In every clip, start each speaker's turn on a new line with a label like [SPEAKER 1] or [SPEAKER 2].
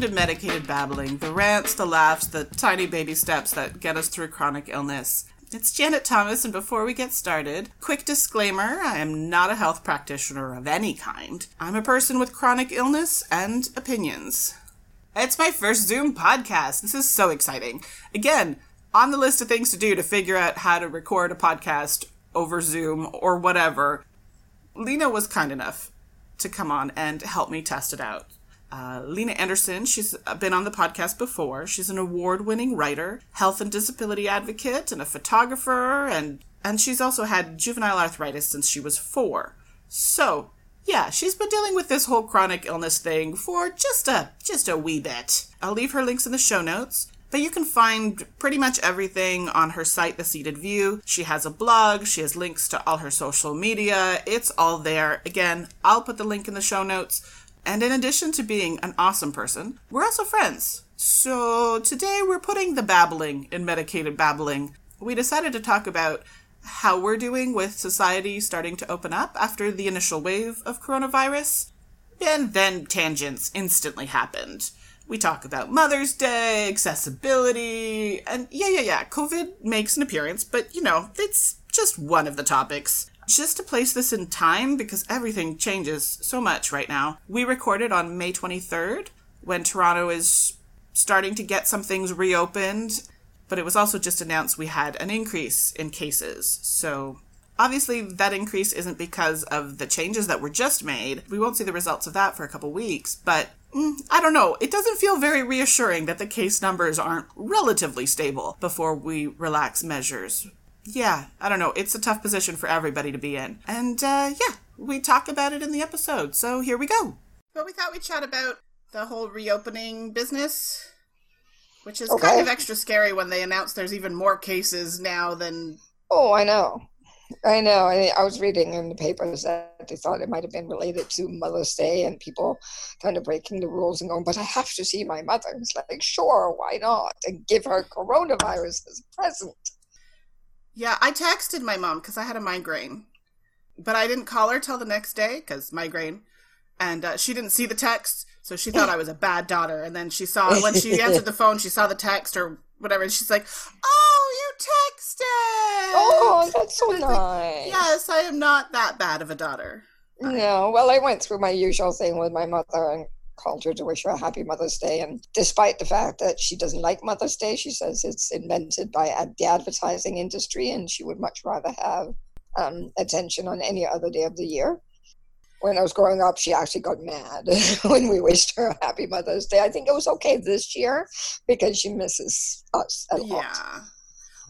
[SPEAKER 1] Welcome to Medicated Babbling, the rants, the laughs, the tiny baby steps that get us through chronic illness. It's Janet Thomas, and before we get started, quick disclaimer I am not a health practitioner of any kind. I'm a person with chronic illness and opinions. It's my first Zoom podcast. This is so exciting. Again, on the list of things to do to figure out how to record a podcast over Zoom or whatever, Lene was kind enough to come on and help me test it out. Uh, Lene Andersen, she's been on the podcast before. She's an award winning writer, health and disability advocate, and a photographer, and, and she's also had juvenile arthritis since she was four. So, yeah, she's been dealing with this whole chronic illness thing for just a just a wee bit. I'll leave her links in the show notes. But you can find pretty much everything on her site, The Seated View. She has a blog, she has links to all her social media. It's all there. Again, I'll put the link in the show notes. And in addition to being an awesome person, we're also friends. So today we're putting the babbling in medicated babbling. We decided to talk about how we're doing with society starting to open up after the initial wave of coronavirus. And then tangents instantly happened. We talk about Mother's Day, accessibility, and yeah, yeah, yeah, COVID makes an appearance, but you know, it's just one of the topics. Just to place this in time, because everything changes so much right now, we recorded on May 23rd when Toronto is starting to get some things reopened, but it was also just announced we had an increase in cases. So obviously, that increase isn't because of the changes that were just made. We won't see the results of that for a couple weeks, but mm, I don't know. It doesn't feel very reassuring that the case numbers aren't relatively stable before we relax measures yeah, I don't know. It's a tough position for everybody to be in. And uh, yeah, we talk about it in the episode. So here we go. But we thought we'd chat about the whole reopening business, which is okay. kind of extra scary when they announce there's even more cases now than.
[SPEAKER 2] Oh, I know. I know. I, I was reading in the papers that they thought it might have been related to Mother's Day and people kind of breaking the rules and going, but I have to see my mother. It's like, sure, why not? And give her coronavirus as a present.
[SPEAKER 1] Yeah, I texted my mom because I had a migraine, but I didn't call her till the next day because migraine, and uh, she didn't see the text, so she thought I was a bad daughter. And then she saw when she answered the phone, she saw the text or whatever, and she's like, "Oh, you texted!
[SPEAKER 2] Oh, that's so nice."
[SPEAKER 1] Like, yes, I am not that bad of a daughter.
[SPEAKER 2] No, well, I went through my usual thing with my mother and called her to wish her a happy Mother's Day. And despite the fact that she doesn't like Mother's Day, she says it's invented by the advertising industry and she would much rather have um, attention on any other day of the year. When I was growing up, she actually got mad when we wished her a happy Mother's Day. I think it was okay this year because she misses us a lot.
[SPEAKER 1] Yeah.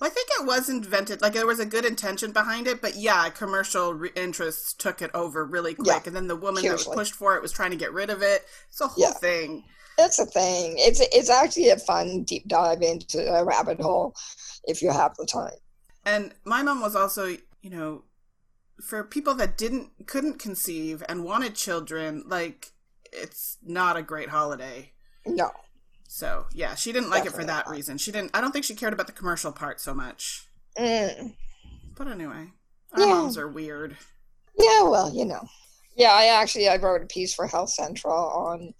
[SPEAKER 1] Well, I think it was invented, like there was a good intention behind it, but yeah, commercial re- interests took it over really quick. Yeah, and then the woman hugely. that was pushed for it was trying to get rid of it. It's a whole yeah. thing.
[SPEAKER 2] It's a thing. It's it's actually a fun deep dive into a rabbit hole if you have the time.
[SPEAKER 1] And my mom was also, you know, for people that didn't couldn't conceive and wanted children, like it's not a great holiday.
[SPEAKER 2] No.
[SPEAKER 1] So yeah, she didn't like Definitely it for that not. reason. She didn't. I don't think she cared about the commercial part so much. Mm. But anyway, our yeah. moms are weird.
[SPEAKER 2] Yeah, well, you know. Yeah, I actually I wrote a piece for Health Central on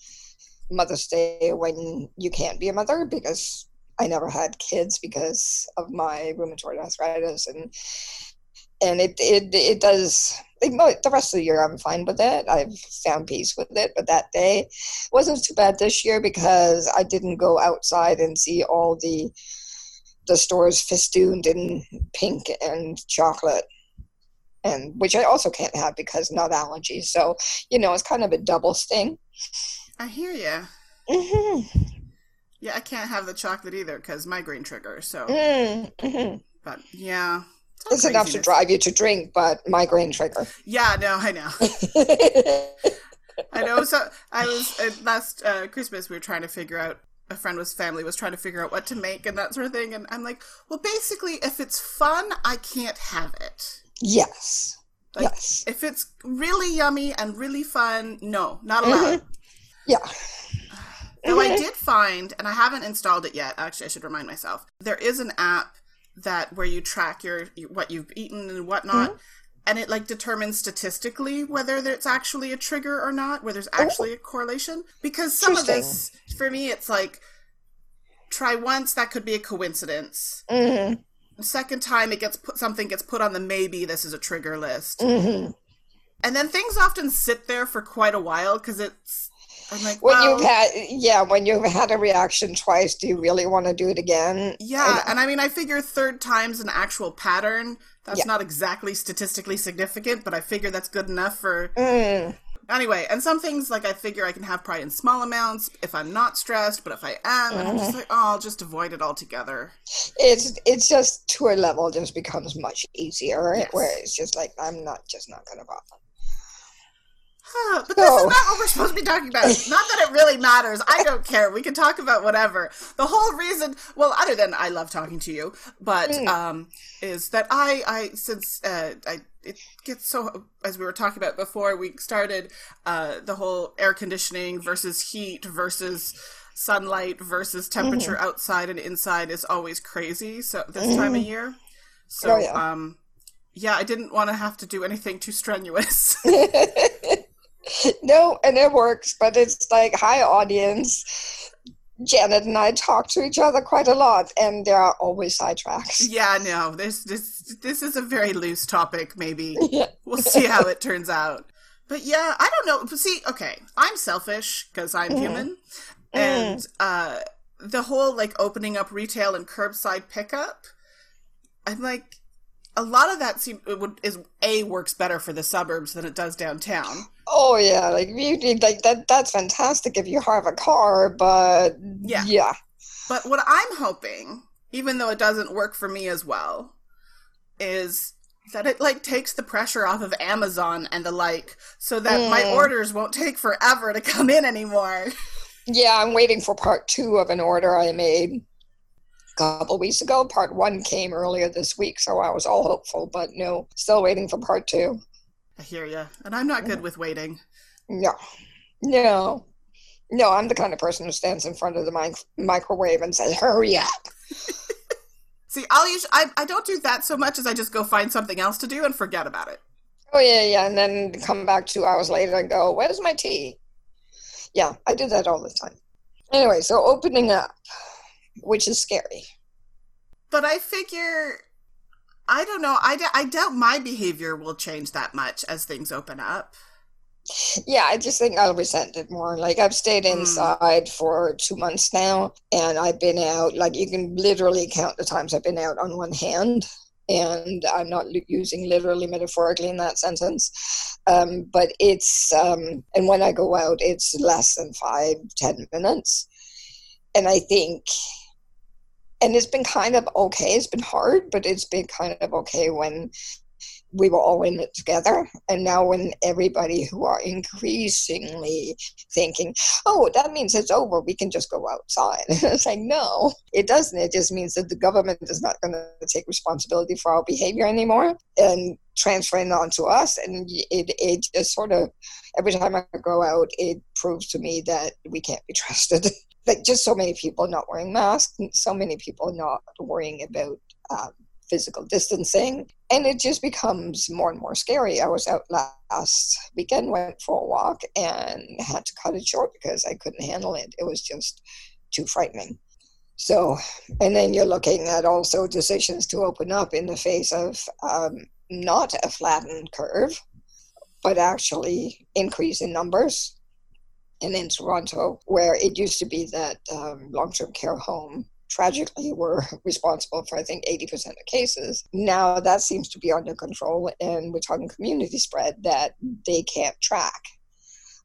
[SPEAKER 2] Mother's Day when you can't be a mother because I never had kids because of my rheumatoid arthritis and and it it it does the rest of the year I'm fine with it. I've found peace with it, but that day wasn't too bad this year because I didn't go outside and see all the the stores festooned in pink and chocolate, and which I also can't have because not allergies. So you know, it's kind of a double sting.
[SPEAKER 1] I hear you. Mm-hmm. Yeah, I can't have the chocolate either because migraine trigger. So, mm-hmm. but yeah,
[SPEAKER 2] it's enough to drive you to drink, but migraine trigger.
[SPEAKER 1] Yeah, no, I know. I know. So I was uh, last uh, Christmas. We were trying to figure out. A friend was family was trying to figure out what to make and that sort of thing. And I'm like, well, basically, if it's fun, I can't have it.
[SPEAKER 2] Yes.
[SPEAKER 1] Like,
[SPEAKER 2] yes.
[SPEAKER 1] If it's really yummy and really fun, no, not allowed. Mm-hmm.
[SPEAKER 2] Yeah.
[SPEAKER 1] Though mm-hmm. I did find, and I haven't installed it yet. Actually, I should remind myself. There is an app that where you track your what you've eaten and whatnot. Mm-hmm. And it like determines statistically whether it's actually a trigger or not, where there's actually a correlation. Because some of this for me, it's like try once that could be a coincidence.
[SPEAKER 2] hmm
[SPEAKER 1] Second time it gets put something gets put on the maybe this is a trigger list.
[SPEAKER 2] hmm
[SPEAKER 1] And then things often sit there for quite a while because it's I'm like
[SPEAKER 2] When
[SPEAKER 1] well,
[SPEAKER 2] you've had, yeah, when you've had a reaction twice, do you really want to do it again?
[SPEAKER 1] Yeah, and I mean, I figure third time's an actual pattern. That's
[SPEAKER 2] Yeah.
[SPEAKER 1] not exactly statistically significant, but I figure that's good enough for.
[SPEAKER 2] Mm,
[SPEAKER 1] Anyway, and some things, like, I figure I can have pride in small amounts if I'm not stressed, but if I am, and I'm just like, oh, I'll just avoid it altogether.
[SPEAKER 2] it's it's just to a level just becomes much easier
[SPEAKER 1] Yes.
[SPEAKER 2] where it's just like I'm not just not gonna bother.
[SPEAKER 1] Huh, but this is not what we're supposed to be talking about. Not that it really matters. I don't care. We can talk about whatever. The whole reason, well, other than I love talking to you, but
[SPEAKER 2] Mm.
[SPEAKER 1] um, is that I, I since uh, I it gets so as we were talking about before we started uh, the whole air conditioning versus heat versus sunlight versus temperature
[SPEAKER 2] Mm-hmm.
[SPEAKER 1] outside and inside is always crazy. So this time of year, so
[SPEAKER 2] Oh, yeah.
[SPEAKER 1] um, yeah, I didn't want to have to do anything too strenuous.
[SPEAKER 2] no, and it works, but it's like hi audience. Janet and I talk to each other quite a lot, and there are always sidetracks.
[SPEAKER 1] Yeah, no, this this this is a very loose topic. Maybe
[SPEAKER 2] Yeah.
[SPEAKER 1] we'll see how it turns out. But yeah, I don't know. See, okay, I'm selfish because I'm human, and uh, the whole like opening up retail and curbside pickup. I'm like, a lot of that seem it would is a works better for the suburbs than it does downtown.
[SPEAKER 2] Oh yeah, like you need like that. That's fantastic if you have a car, but
[SPEAKER 1] Yeah.
[SPEAKER 2] yeah,
[SPEAKER 1] But what I'm hoping, even though it doesn't work for me as well, is that it like takes the pressure off of Amazon and the like, so that my
[SPEAKER 2] Mm.
[SPEAKER 1] orders won't take forever to come in anymore.
[SPEAKER 2] yeah. I'm waiting for part two of an order I made a couple weeks ago. Part one came earlier this week, so I was all hopeful, but no, still waiting for part two.
[SPEAKER 1] I hear you, and I'm not good with waiting.
[SPEAKER 2] No, no, no. I'm the kind of person who stands in front of the mic- microwave and says, "Hurry up."
[SPEAKER 1] See, I'll use I I don't do that so much as I just go find something else to do and forget about it.
[SPEAKER 2] Oh yeah, yeah, and then come back two hours later and go, "Where's my tea?" Yeah, I do that all the time. Anyway, so opening up, which is scary.
[SPEAKER 1] But I figure. I don't know. I, d- I doubt my behavior will change that much as things open up.
[SPEAKER 2] Yeah, I just think I'll resent it more. Like I've stayed
[SPEAKER 1] Hmm.
[SPEAKER 2] inside for two months now, and I've been out. Like you can literally count the times I've been out on one hand, and I'm not using literally metaphorically in that sentence. Um, but it's um, and when I go out, it's less than five, ten minutes, and I think. And it's been kind of okay. It's been hard, but it's been kind of okay when we were all in it together. And now, when everybody who are increasingly thinking, oh, that means it's over, we can just go outside. it's like, no, it doesn't. It just means that the government is not going to take responsibility for our behavior anymore and transferring it onto us. And it, it just sort of, every time I go out, it proves to me that we can't be trusted. Like, just so many people not wearing masks, and so many people not worrying about. Um, physical distancing. And it just becomes more and more scary. I was out last weekend went for a walk and had to cut it short because i couldn't handle it. It was just too frightening. So and then you're looking at also decisions to open up in the face of um, not a flattened curve but actually increase in numbers and in toronto where it used to be that um, long-term care home tragically were responsible for I think 80% of cases. Now that seems to be under control and we're talking community spread that they can't track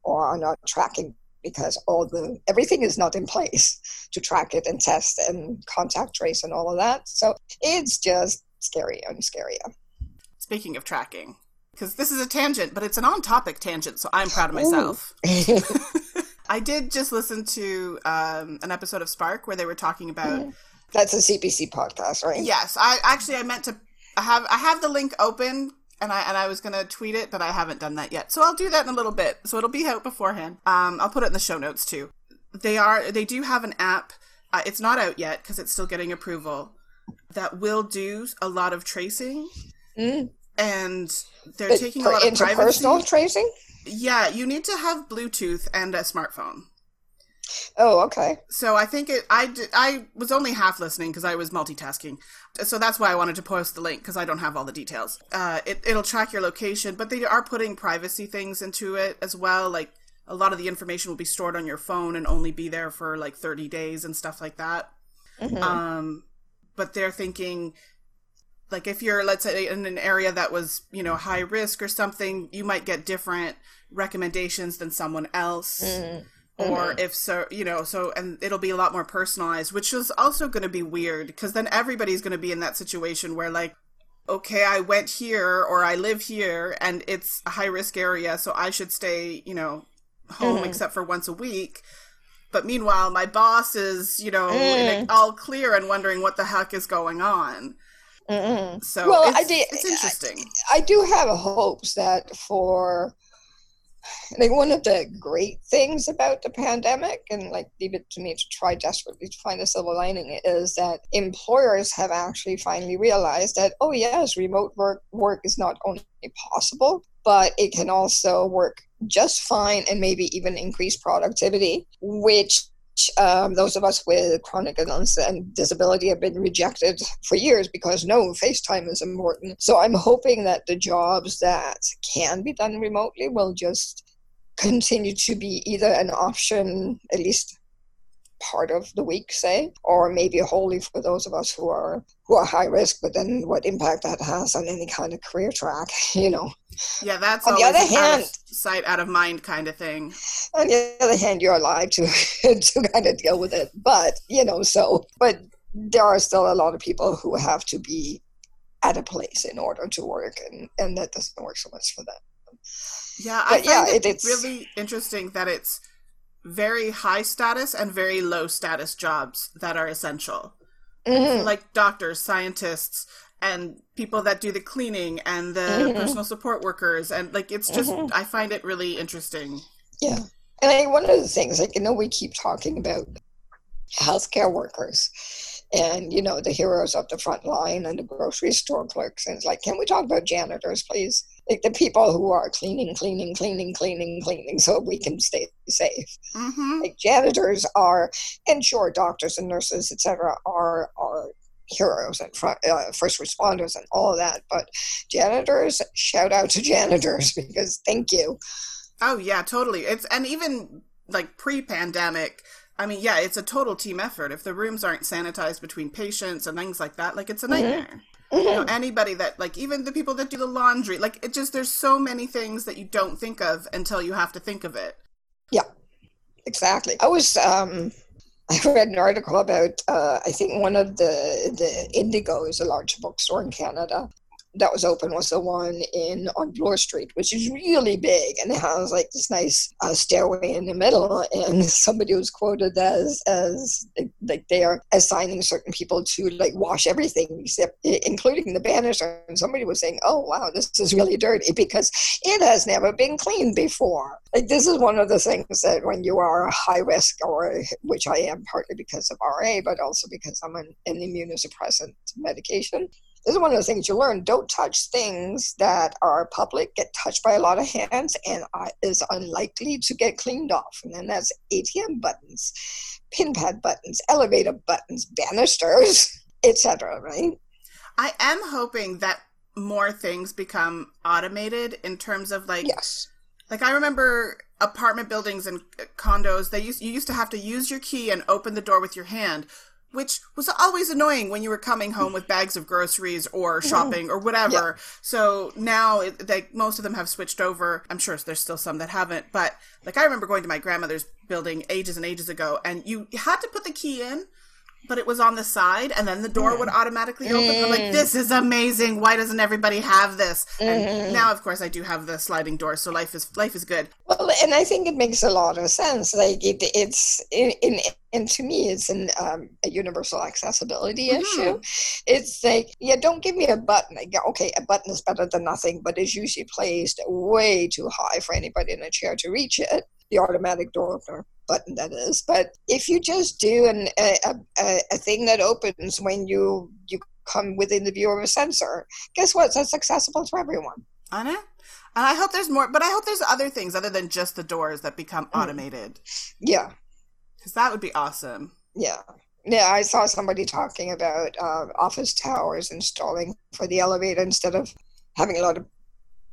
[SPEAKER 2] or are not tracking because all the everything is not in place to track it and test and contact trace and all of that. So it's just scary and scarier.
[SPEAKER 1] Speaking of tracking, because this is a tangent, but it's an on topic tangent, so I'm proud of myself. I did just listen to um, an episode of Spark where they were talking about.
[SPEAKER 2] That's a CBC podcast, right?
[SPEAKER 1] Yes, I actually I meant to. I have I have the link open, and I and I was gonna tweet it, but I haven't done that yet. So I'll do that in a little bit. So it'll be out beforehand. Um, I'll put it in the show notes too. They are they do have an app. Uh, it's not out yet because it's still getting approval. That will do a lot of tracing,
[SPEAKER 2] Mm.
[SPEAKER 1] And they're
[SPEAKER 2] But
[SPEAKER 1] taking a lot of privacy.
[SPEAKER 2] interpersonal tracing?
[SPEAKER 1] Yeah, you need to have Bluetooth and a smartphone.
[SPEAKER 2] Oh, okay.
[SPEAKER 1] So I think it. I did, I was only half listening because I was multitasking. So that's why I wanted to post the link because I don't have all the details. Uh, it it'll track your location, but they are putting privacy things into it as well. Like a lot of the information will be stored on your phone and only be there for like 30 days and stuff like that. Mm-hmm. Um, but they're thinking like if you're let's say in an area that was you know high risk or something you might get different recommendations than someone else mm-hmm. or mm-hmm. if so you know so and it'll be a lot more personalized which is also going to be weird because then everybody's going to be in that situation where like okay i went here or i live here and it's a high risk area so i should stay you know home mm-hmm. except for once a week but meanwhile my boss is you know mm. all clear and wondering what the heck is going on Mm-mm. So well, it's, I did, it's interesting.
[SPEAKER 2] I, I, do have hopes that for like one of the great things about the pandemic, and like leave it to me to try desperately to find a silver lining, is that employers have actually finally realized that oh yes, remote work work is not only possible, but it can also work just fine and maybe even increase productivity, which um, those of us with chronic illness and disability have been rejected for years because no, FaceTime is important. So I'm hoping that the jobs that can be done remotely will just continue to be either an option, at least part of the week, say, or maybe wholly for those of us who are who are high risk. But then, what impact that has on any kind of career track, you know?
[SPEAKER 1] Yeah, that's on the other hand, out of sight, out of mind kind of thing.
[SPEAKER 2] On the other hand, you're alive to to kind of deal with it, but you know, so but there are still a lot of people who have to be at a place in order to work, and and that doesn't work so much for them.
[SPEAKER 1] Yeah, I but find yeah, it, it's really interesting that it's very high status and very low status jobs that are essential. Mm-hmm. Like doctors, scientists, and people that do the cleaning and the mm-hmm. personal support workers and like it's just mm-hmm. I find it really interesting.
[SPEAKER 2] Yeah. And I, one of the things like you know we keep talking about healthcare workers and you know the heroes of the front line and the grocery store clerks and it's like can we talk about janitors please like the people who are cleaning cleaning cleaning cleaning cleaning so we can stay safe mm-hmm. like janitors are and sure doctors and nurses etc are are heroes and front, uh, first responders and all of that but janitors shout out to janitors because thank you
[SPEAKER 1] oh yeah totally it's and even like pre-pandemic I mean, yeah, it's a total team effort. If the rooms aren't sanitized between patients and things like that, like it's a mm-hmm. nightmare. Mm-hmm. You know, anybody that like even the people that do the laundry, like it just there's so many things that you don't think of until you have to think of it.
[SPEAKER 2] Yeah. Exactly. I was um I read an article about uh, I think one of the the Indigo is a large bookstore in Canada that was open was the one in on Bloor Street, which is really big and it has like this nice uh, stairway in the middle. And somebody was quoted as as like they are assigning certain people to like wash everything, except including the banister. And somebody was saying, "Oh wow, this is really dirty because it has never been cleaned before." Like this is one of the things that when you are a high risk, or which I am partly because of RA, but also because I'm on an immunosuppressant medication this is one of the things you learn. Don't touch things that are public, get touched by a lot of hands, and is unlikely to get cleaned off. And then that's ATM buttons, pin pad buttons, elevator buttons, banisters, etc. Right?
[SPEAKER 1] I am hoping that more things become automated in terms of like
[SPEAKER 2] yes
[SPEAKER 1] like I remember apartment buildings and condos they used you used to have to use your key and open the door with your hand which was always annoying when you were coming home with bags of groceries or mm-hmm. shopping or whatever. Yeah. So now, it, like most of them have switched over. I'm sure there's still some that haven't, but like I remember going to my grandmother's building ages and ages ago, and you had to put the key in but it was on the side and then the door mm. would automatically open. Mm. I'm like, this is amazing. Why doesn't everybody have this? Mm. And mm-hmm. now of course I do have the sliding door, so life is life is good.
[SPEAKER 2] Well and I think it makes a lot of sense. Like it it's in, in and to me it's an um, a universal accessibility mm-hmm. issue. It's like, yeah, don't give me a button. Like, okay, a button is better than nothing, but it's usually placed way too high for anybody in a chair to reach it the automatic door opener button that is but if you just do an, a, a, a thing that opens when you you come within the view of a sensor guess what that's accessible to everyone
[SPEAKER 1] i know and i hope there's more but i hope there's other things other than just the doors that become mm. automated
[SPEAKER 2] yeah
[SPEAKER 1] because that would be awesome.
[SPEAKER 2] Yeah. Yeah, I saw somebody talking about uh, office towers installing for the elevator instead of having a lot of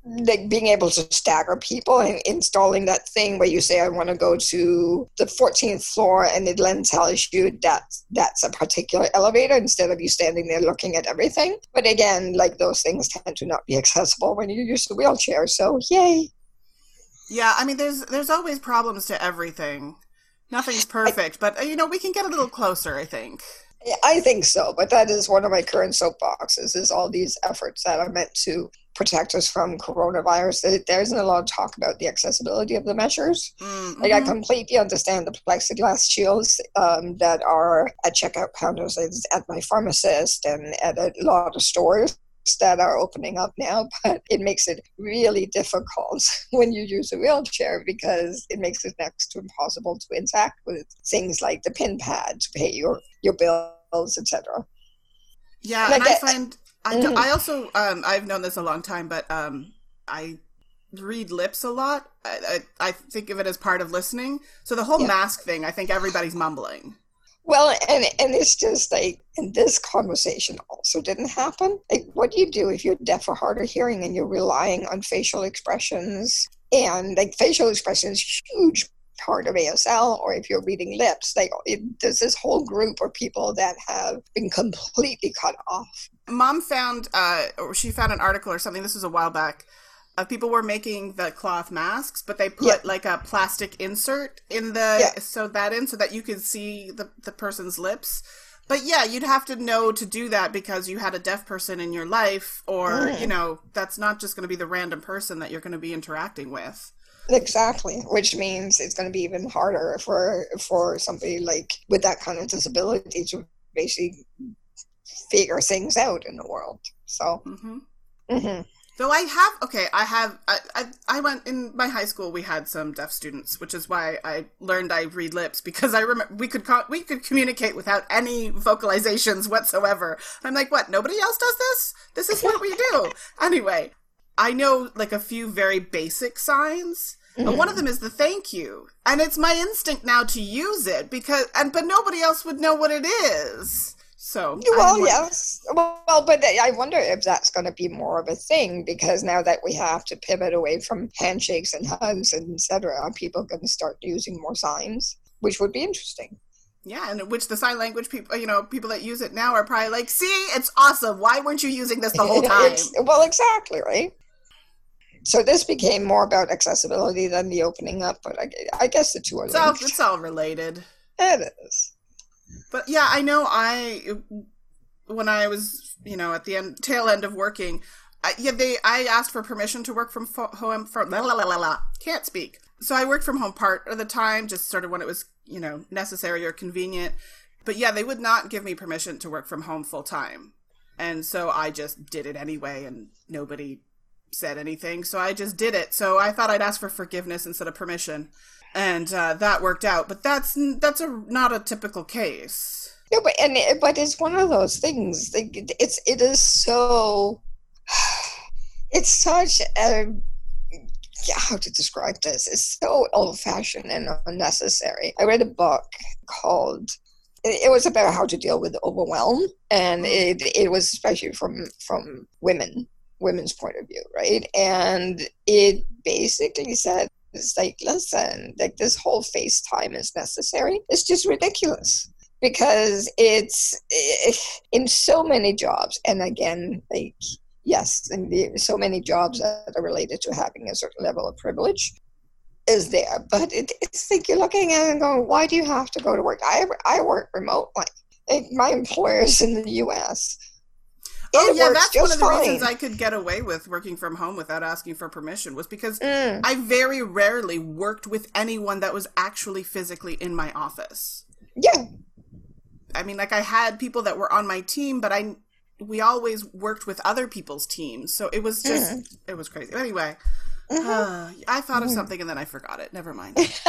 [SPEAKER 2] like being able to stagger people and installing that thing where you say I want to go to the 14th floor and it then tells you that that's a particular elevator instead of you standing there looking at everything. But again, like those things tend to not be accessible when you use the wheelchair. So yay.
[SPEAKER 1] Yeah, I mean there's there's always problems to everything. Nothing's perfect, but uh, you know, we can get a little closer, I think.
[SPEAKER 2] I think so, but that is one of my current soapboxes is all these efforts that are meant to protect us from coronavirus. There isn't a lot of talk about the accessibility of the measures. Mm-hmm. Like I completely understand the plexiglass shields um, that are at checkout counters at my pharmacist and at a lot of stores that are opening up now, but it makes it really difficult when you use a wheelchair because it makes it next to impossible to interact with things like the pin pad to pay your your bills, etc.
[SPEAKER 1] Yeah, and, and I, I, find I, mm-hmm. I also um, I've known this a long time, but um, I read lips a lot. I, I, I think of it as part of listening. So the whole yeah. mask thing, I think everybody's mumbling.
[SPEAKER 2] Well, and and it's just like, and this conversation also didn't happen. Like, what do you do if you're deaf or hard of hearing and you're relying on facial expressions? And like facial expressions, huge part of ASL, or if you're reading lips, like it, there's this whole group of people that have been completely cut off.
[SPEAKER 1] Mom found, uh, or she found an article or something. This was a while back of people were making the cloth masks, but they put yeah. like a plastic insert in the yeah. so that in so that you could see the the person's lips. But yeah, you'd have to know to do that because you had a deaf person in your life, or mm. you know, that's not just going to be the random person that you're going to be interacting with.
[SPEAKER 2] Exactly, which means it's going to be even harder for for somebody like with that kind of disability to basically figure things out in the world. So. Mm-hmm.
[SPEAKER 1] Mm-hmm. Though I have okay, I have I, I, I went in my high school. We had some deaf students, which is why I learned I read lips because I remember we could co- we could communicate without any vocalizations whatsoever. I'm like, what? Nobody else does this. This is what we do. anyway, I know like a few very basic signs. Mm-hmm. But one of them is the thank you, and it's my instinct now to use it because and but nobody else would know what it is. So
[SPEAKER 2] well, yes. Well, but I wonder if that's going to be more of a thing because now that we have to pivot away from handshakes and hugs and etc., are people going to start using more signs, which would be interesting.
[SPEAKER 1] Yeah, and which the sign language people, you know, people that use it now are probably like, "See, it's awesome. Why weren't you using this the whole time?"
[SPEAKER 2] well, exactly, right. So this became more about accessibility than the opening up, but I, I guess the two are.
[SPEAKER 1] It's all, it's all related.
[SPEAKER 2] It is.
[SPEAKER 1] But yeah, I know I when I was, you know, at the end tail end of working, I, yeah, they I asked for permission to work from home from la la la la la. Can't speak. So I worked from home part of the time, just sort of when it was, you know, necessary or convenient. But yeah, they would not give me permission to work from home full time. And so I just did it anyway and nobody said anything. So I just did it. So I thought I'd ask for forgiveness instead of permission and uh, that worked out. But that's that's a not a typical case.
[SPEAKER 2] No, but and but it's one of those things. It's it is so. It's such a how to describe this? It's so old fashioned and unnecessary. I read a book called it was about how to deal with overwhelm and it, it was especially from from women women's point of view right and it basically said it's like, listen, like this whole FaceTime is necessary. It's just ridiculous because it's eh, in so many jobs. And again, like, yes, in so many jobs that are related to having a certain level of privilege is there. But it, it's like you're looking at it and going, why do you have to go to work? I, I work remotely. Like my employers in the US
[SPEAKER 1] oh yeah, that's one of the fine. reasons I could get away with working from home without asking for permission was because mm. I very rarely worked with anyone that was actually physically in my office.
[SPEAKER 2] Yeah.
[SPEAKER 1] I mean, like I had people that were on my team, but I we always worked with other people's teams, so it was just mm. it was crazy. Anyway, mm-hmm. uh, I thought of mm. something and then I forgot it. Never mind.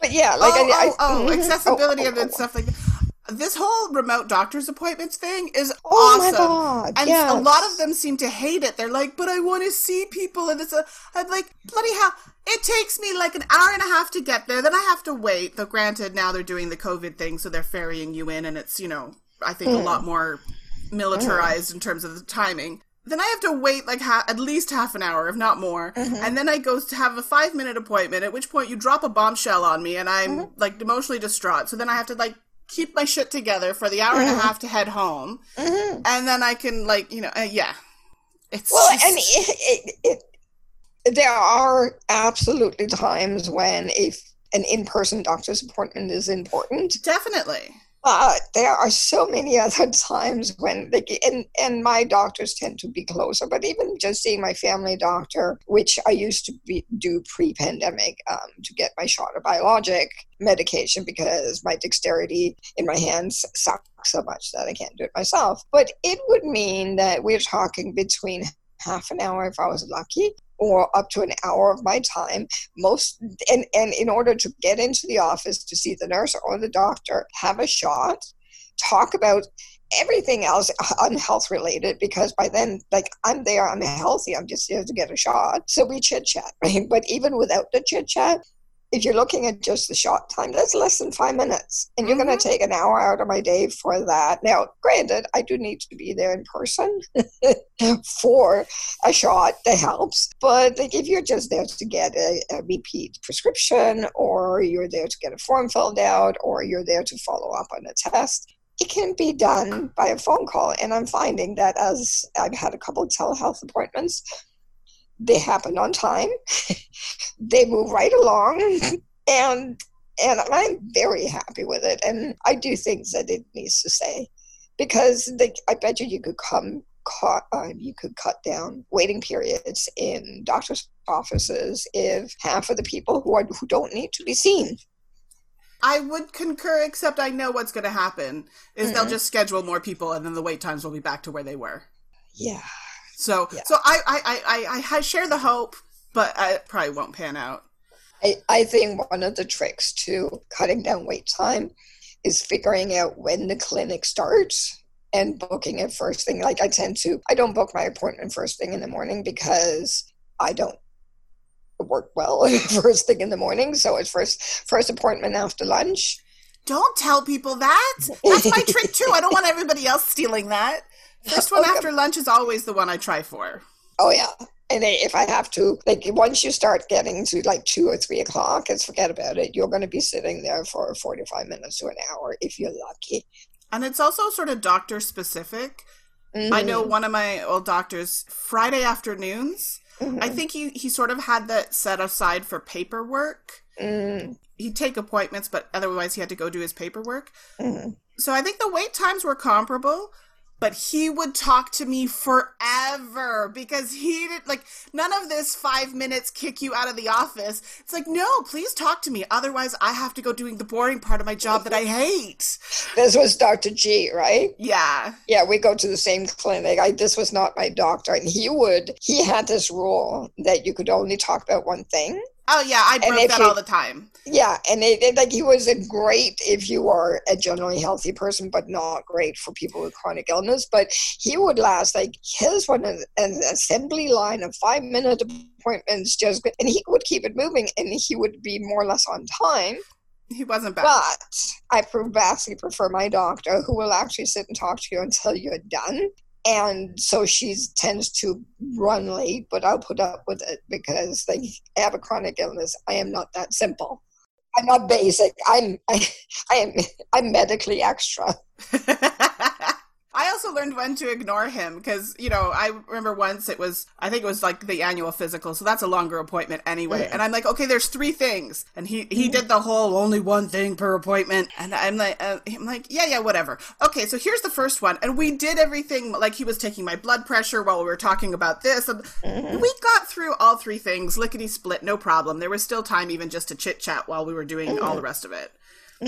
[SPEAKER 2] but yeah, like
[SPEAKER 1] oh, I, I, oh, oh, accessibility oh, oh, and stuff like that this whole remote doctor's appointments thing is
[SPEAKER 2] Oh
[SPEAKER 1] awesome.
[SPEAKER 2] my god!
[SPEAKER 1] And
[SPEAKER 2] yes.
[SPEAKER 1] a lot of them seem to hate it. They're like, but I want to see people. And it's a, I'm like, bloody hell. It takes me like an hour and a half to get there. Then I have to wait. Though, granted, now they're doing the COVID thing, so they're ferrying you in, and it's, you know, I think a mm. lot more militarized in terms of the timing. Then I have to wait like ha- at least half an hour, if not more. Mm-hmm. And then I go to have a five minute appointment, at which point you drop a bombshell on me, and I'm mm-hmm. like emotionally distraught. So then I have to like keep my shit together for the hour and a half to head home. And then I can, like, you know, uh, yeah. It's
[SPEAKER 2] Well,
[SPEAKER 1] just-
[SPEAKER 2] and it, it, it, there are absolutely times when if an in-person doctor's appointment is important,
[SPEAKER 1] definitely.
[SPEAKER 2] But there are so many other times when they and and my doctors tend to be closer. But even just seeing my family doctor, which I used to be, do pre-pandemic um, to get my shot of biologic medication because my dexterity in my hands sucks so much that I can't do it myself. But it would mean that we're talking between half an hour if I was lucky or up to an hour of my time most and and in order to get into the office to see the nurse or the doctor have a shot talk about everything else uh, unhealth related because by then like i'm there i'm healthy i'm just here to get a shot. So we chit chat right? But even without the chit chat if you're looking at just the shot time that's less than five minutes and you're going to mm-hmm. take an hour out of my day for that now granted i do need to be there in person for a shot that helps. But like if you're just there to get a, a repeat prescription, or you're there to get a form filled out, or you're there to follow up on a test, it can be done by a phone call. And I'm finding that as I've had a couple of telehealth appointments, they happen on time. they move right along, and and I'm very happy with it. And I do things that it needs to say because they, I bet you you could come cut, uh, you could cut down waiting periods in doctors' offices if half of the people who are who don't need to be seen.
[SPEAKER 1] I would concur, except I know what's going to happen is they'll
[SPEAKER 2] Mhm.
[SPEAKER 1] just schedule more people, and then the wait times will be back to where they were.
[SPEAKER 2] Yeah,
[SPEAKER 1] So,
[SPEAKER 2] Yeah.
[SPEAKER 1] so I, I, I, I, I share the hope, but I it probably won't pan out.
[SPEAKER 2] I, I think one of the tricks to cutting down wait time is figuring out when the clinic starts and booking it first thing. Like I tend to, I don't book my appointment first thing in the morning because I don't work well first thing in the morning. So it's first first appointment after lunch.
[SPEAKER 1] Don't tell people that. That's my trick too. I don't want everybody else stealing that. First one
[SPEAKER 2] Okay.
[SPEAKER 1] after lunch is always the one I try for.
[SPEAKER 2] Oh yeah. And if I have to, like once you start getting to like two or three o'clock, it's forget about it. You're going to be sitting there for 45 minutes to an hour if you're lucky.
[SPEAKER 1] And it's also sort of doctor specific. I know one of my old doctors, Friday afternoons,
[SPEAKER 2] Mhm.
[SPEAKER 1] I think he, he sort of had that set aside for paperwork.
[SPEAKER 2] Mm,
[SPEAKER 1] He'd take appointments, but otherwise he had to go do his paperwork.
[SPEAKER 2] mhm.
[SPEAKER 1] So I think the wait times were comparable, but he would talk to me forever because he did like none of this five minutes kick you out of the office. It's like, no, please talk to me. Otherwise, I have to go doing the boring part of my job that I hate.
[SPEAKER 2] This was Dr. G, right?
[SPEAKER 1] Yeah.
[SPEAKER 2] Yeah, we go to the same clinic. I, this was not my doctor, and he would. He had this rule that you could only talk about one thing.
[SPEAKER 1] Oh yeah, I broke that
[SPEAKER 2] you-
[SPEAKER 1] all the time.
[SPEAKER 2] Yeah, and it, it- like he was a great if you are a generally healthy person, but not great for people with chronic illness. But he would last like his one an, an assembly line of five minute appointments, just and he would keep it moving, and he would be more or less on time.
[SPEAKER 1] He wasn't bad.
[SPEAKER 2] But I vastly prefer my doctor, who will actually sit and talk to you until you're done. And so she tends to run late, but I'll put up with it because they have a chronic illness. I am not that simple. I'm not basic. I'm I, I am I'm medically extra.
[SPEAKER 1] I also learned when to ignore him because, you know, I remember once it was, I think it was like the annual physical, so that's a longer appointment anyway. And I'm like, okay, there's three things. And he, he mm-hmm. did the whole only one thing per appointment. And I'm like, uh, I'm like, yeah, yeah, whatever. Okay, so here's the first one. And we did everything, like he was taking my blood pressure while we were talking about this. And mm-hmm. we got through all three things, lickety split, no problem. There was still time even just to chit chat while we were doing all mm-hmm. the rest of it.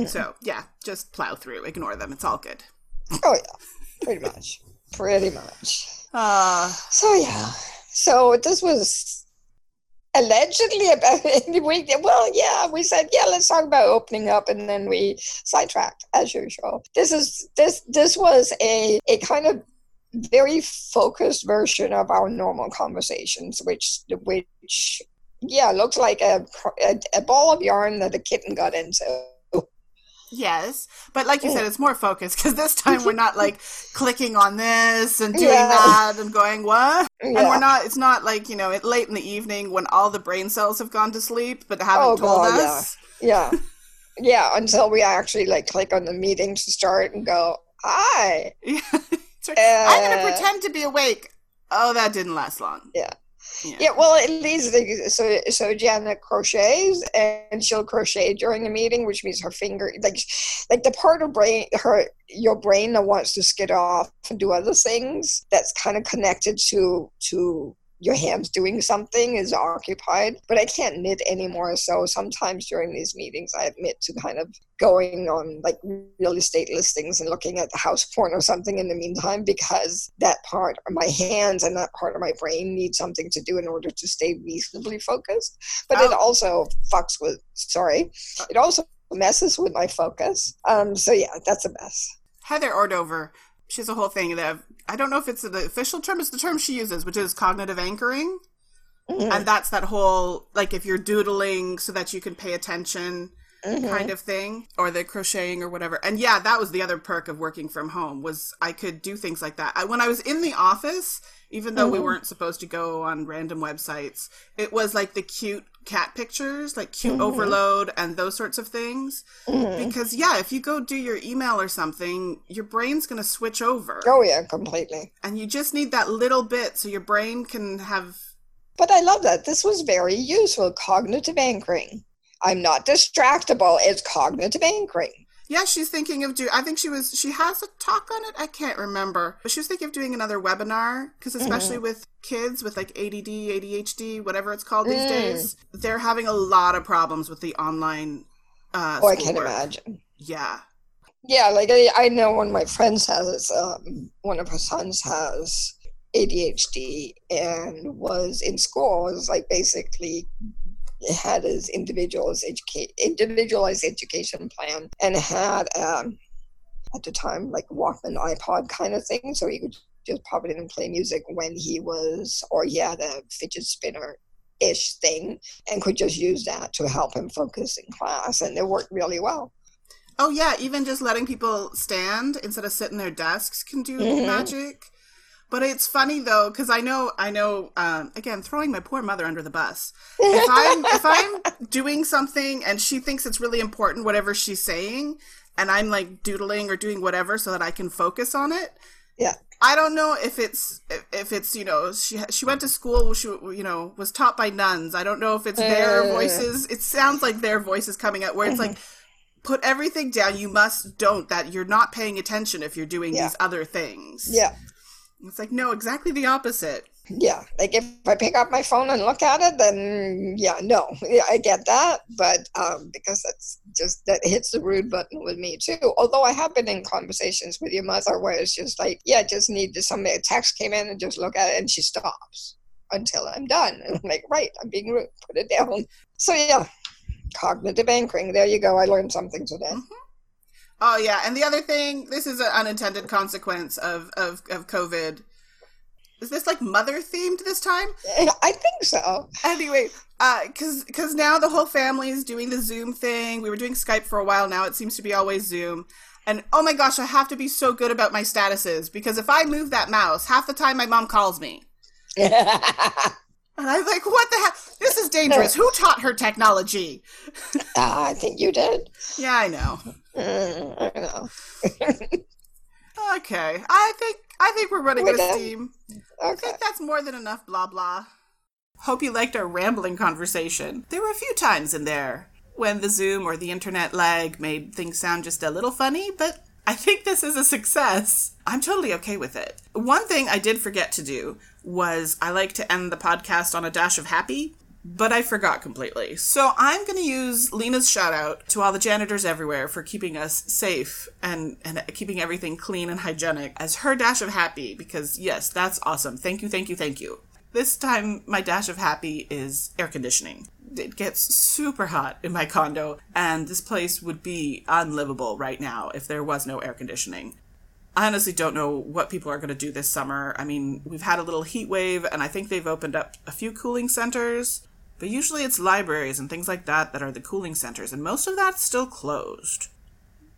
[SPEAKER 1] So, yeah, just plow through, ignore them. It's all good.
[SPEAKER 2] Oh yeah, pretty much, pretty much.
[SPEAKER 1] Uh,
[SPEAKER 2] So yeah, so this was allegedly about we well yeah we said yeah let's talk about opening up and then we sidetracked as usual. This is this this was a a kind of very focused version of our normal conversations which which yeah looks like a, a, a ball of yarn that a kitten got into
[SPEAKER 1] Yes, but like you said, it's more focused because this time we're not like clicking on this and doing yeah. that and going what, yeah. and we're not. It's not like you know, it late in the evening when all the brain cells have gone to sleep but haven't oh, told God,
[SPEAKER 2] us. Yeah, yeah, yeah. Until we actually like click on the meeting to start and go, "Hi."
[SPEAKER 1] Yeah. uh, I'm gonna pretend to be awake. Oh, that didn't last long.
[SPEAKER 2] Yeah. Yeah. yeah. well, at least so so Janet crochets and she'll crochet during the meeting, which means her finger, like like the part of brain, her your brain that wants to skid off and do other things, that's kind of connected to to your hands doing something is occupied. But I can't knit anymore. So sometimes during these meetings, I admit to kind of going on like real estate listings and looking at the house porn or something in the meantime because that part of my hands and that part of my brain need something to do in order to stay reasonably focused. But oh. it also fucks with, sorry, it also messes with my focus. Um, so yeah, that's a mess.
[SPEAKER 1] Heather Ordover she has a whole thing that I don't know if it's the official term, it's the term she uses, which is cognitive anchoring. Mm-hmm. And that's that whole like if you're doodling so that you can pay attention mm-hmm. kind of thing or the crocheting or whatever. And yeah, that was the other perk of working from home was I could do things like that. I, when I was in the office, even though mm-hmm. we weren't supposed to go on random websites, it was like the cute cat pictures, like cute mm-hmm. overload and those sorts of things. Mm-hmm. Because yeah, if you go do your email or something, your brain's going to switch over.
[SPEAKER 2] Oh yeah, completely.
[SPEAKER 1] And you just need that little bit so your brain can have
[SPEAKER 2] But I love that. This was very useful cognitive anchoring. I'm not distractible. It's cognitive anchoring.
[SPEAKER 1] Yeah, she's thinking of do. I think she was. She has a talk on it. I can't remember, but she was thinking of doing another webinar because, especially mm. with kids with like ADD, ADHD, whatever it's called these mm. days, they're having a lot of problems with the online. Uh,
[SPEAKER 2] oh, I can't imagine.
[SPEAKER 1] Yeah.
[SPEAKER 2] Yeah, like I, I know one of my friends has um, one of her sons has ADHD and was in school was like basically had his individualized educate individualized education plan and had um, at the time like Walkman iPod kind of thing, so he could just pop it in and play music when he was, or he had a fidget spinner ish thing and could just use that to help him focus in class, and it worked really well.
[SPEAKER 1] Oh yeah, even just letting people stand instead of sit in their desks can do mm-hmm. magic. But it's funny though because I know I know um, again throwing my poor mother under the bus. If I'm if I'm doing something and she thinks it's really important whatever she's saying, and I'm like doodling or doing whatever so that I can focus on it.
[SPEAKER 2] Yeah.
[SPEAKER 1] I don't know if it's if it's you know she she went to school she you know was taught by nuns. I don't know if it's their uh, voices. It sounds like their voices coming out where it's like put everything down. You must don't that you're not paying attention if you're doing yeah. these other things.
[SPEAKER 2] Yeah.
[SPEAKER 1] It's like, no, exactly the opposite.
[SPEAKER 2] Yeah, like if I pick up my phone and look at it, then yeah, no, yeah, I get that, but um, because that's just that hits the rude button with me too. Although I have been in conversations with your mother where it's just like, yeah, I just need to somebody a text came in and just look at it, and she stops until I'm done. And I'm like, right, I'm being rude, put it down. So yeah, cognitive anchoring. There you go. I learned something today. Mm-hmm.
[SPEAKER 1] Oh yeah, and the other thing, this is an unintended consequence of of of COVID. Is this like mother themed this time?
[SPEAKER 2] I think so.
[SPEAKER 1] Anyway, uh, cause cause now the whole family is doing the Zoom thing. We were doing Skype for a while now. It seems to be always Zoom. And oh my gosh, I have to be so good about my statuses because if I move that mouse, half the time my mom calls me. and I'm like, what the heck? This is dangerous. Who taught her technology?
[SPEAKER 2] uh, I think you did.
[SPEAKER 1] Yeah, I know. Mm, I know. okay, I think I think we're running out of steam. Okay. I think that's more than enough. Blah blah. Hope you liked our rambling conversation. There were a few times in there when the Zoom or the internet lag made things sound just a little funny, but I think this is a success. I'm totally okay with it. One thing I did forget to do was I like to end the podcast on a dash of happy but I forgot completely. So I'm going to use Lene's shout out to all the janitors everywhere for keeping us safe and, and keeping everything clean and hygienic as her dash of happy because yes, that's awesome. Thank you, thank you, thank you. This time, my dash of happy is air conditioning. It gets super hot in my condo, and this place would be unlivable right now if there was no air conditioning. I honestly don't know what people are going to do this summer. I mean, we've had a little heat wave, and I think they've opened up a few cooling centers, but usually it's libraries and things like that that are the cooling centers, and most of that's still closed.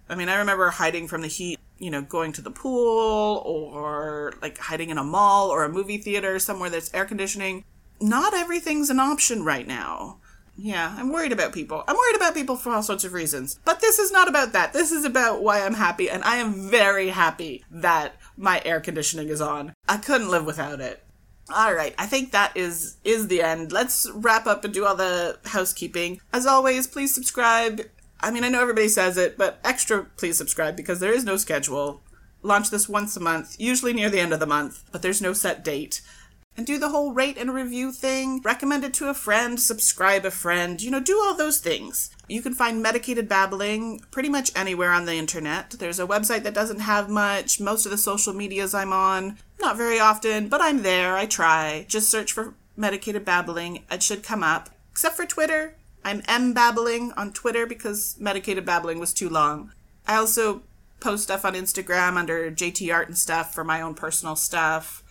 [SPEAKER 1] I mean, I remember hiding from the heat, you know, going to the pool or like hiding in a mall or a movie theater somewhere that's air conditioning. Not everything's an option right now. Yeah, I'm worried about people. I'm worried about people for all sorts of reasons. But this is not about that. This is about why I'm happy, and I am very happy that my air conditioning is on. I couldn't live without it. All right, I think that is is the end. Let's wrap up and do all the housekeeping. As always, please subscribe. I mean, I know everybody says it, but extra please subscribe because there is no schedule. Launch this once a month, usually near the end of the month, but there's no set date and do the whole rate and review thing, recommend it to a friend, subscribe a friend, you know, do all those things. You can find Medicated Babbling pretty much anywhere on the internet. There's a website that doesn't have much. Most of the social medias I'm on, not very often, but I'm there. I try. Just search for Medicated Babbling. It should come up. Except for Twitter. I'm M Babbling on Twitter because Medicated Babbling was too long. I also post stuff on Instagram under JT Art and stuff for my own personal stuff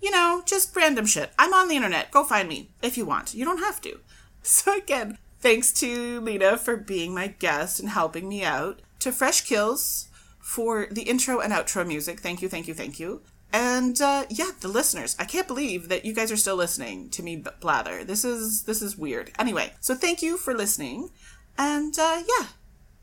[SPEAKER 1] you know, just random shit. I'm on the internet. Go find me if you want. You don't have to. So, again, thanks to Lene for being my guest and helping me out, to Fresh Kills for the intro and outro music. Thank you, thank you, thank you. And uh, yeah, the listeners. I can't believe that you guys are still listening to me blather. This is this is weird. Anyway, so thank you for listening, and uh, yeah,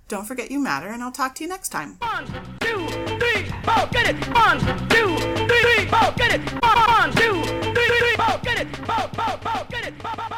[SPEAKER 1] don't forget you matter, and I'll talk to you next time. One, two, three, four, get it. One, two, three, four, get it. One,
[SPEAKER 3] two, three, three, four, get it. Four, four, four, get it. Four.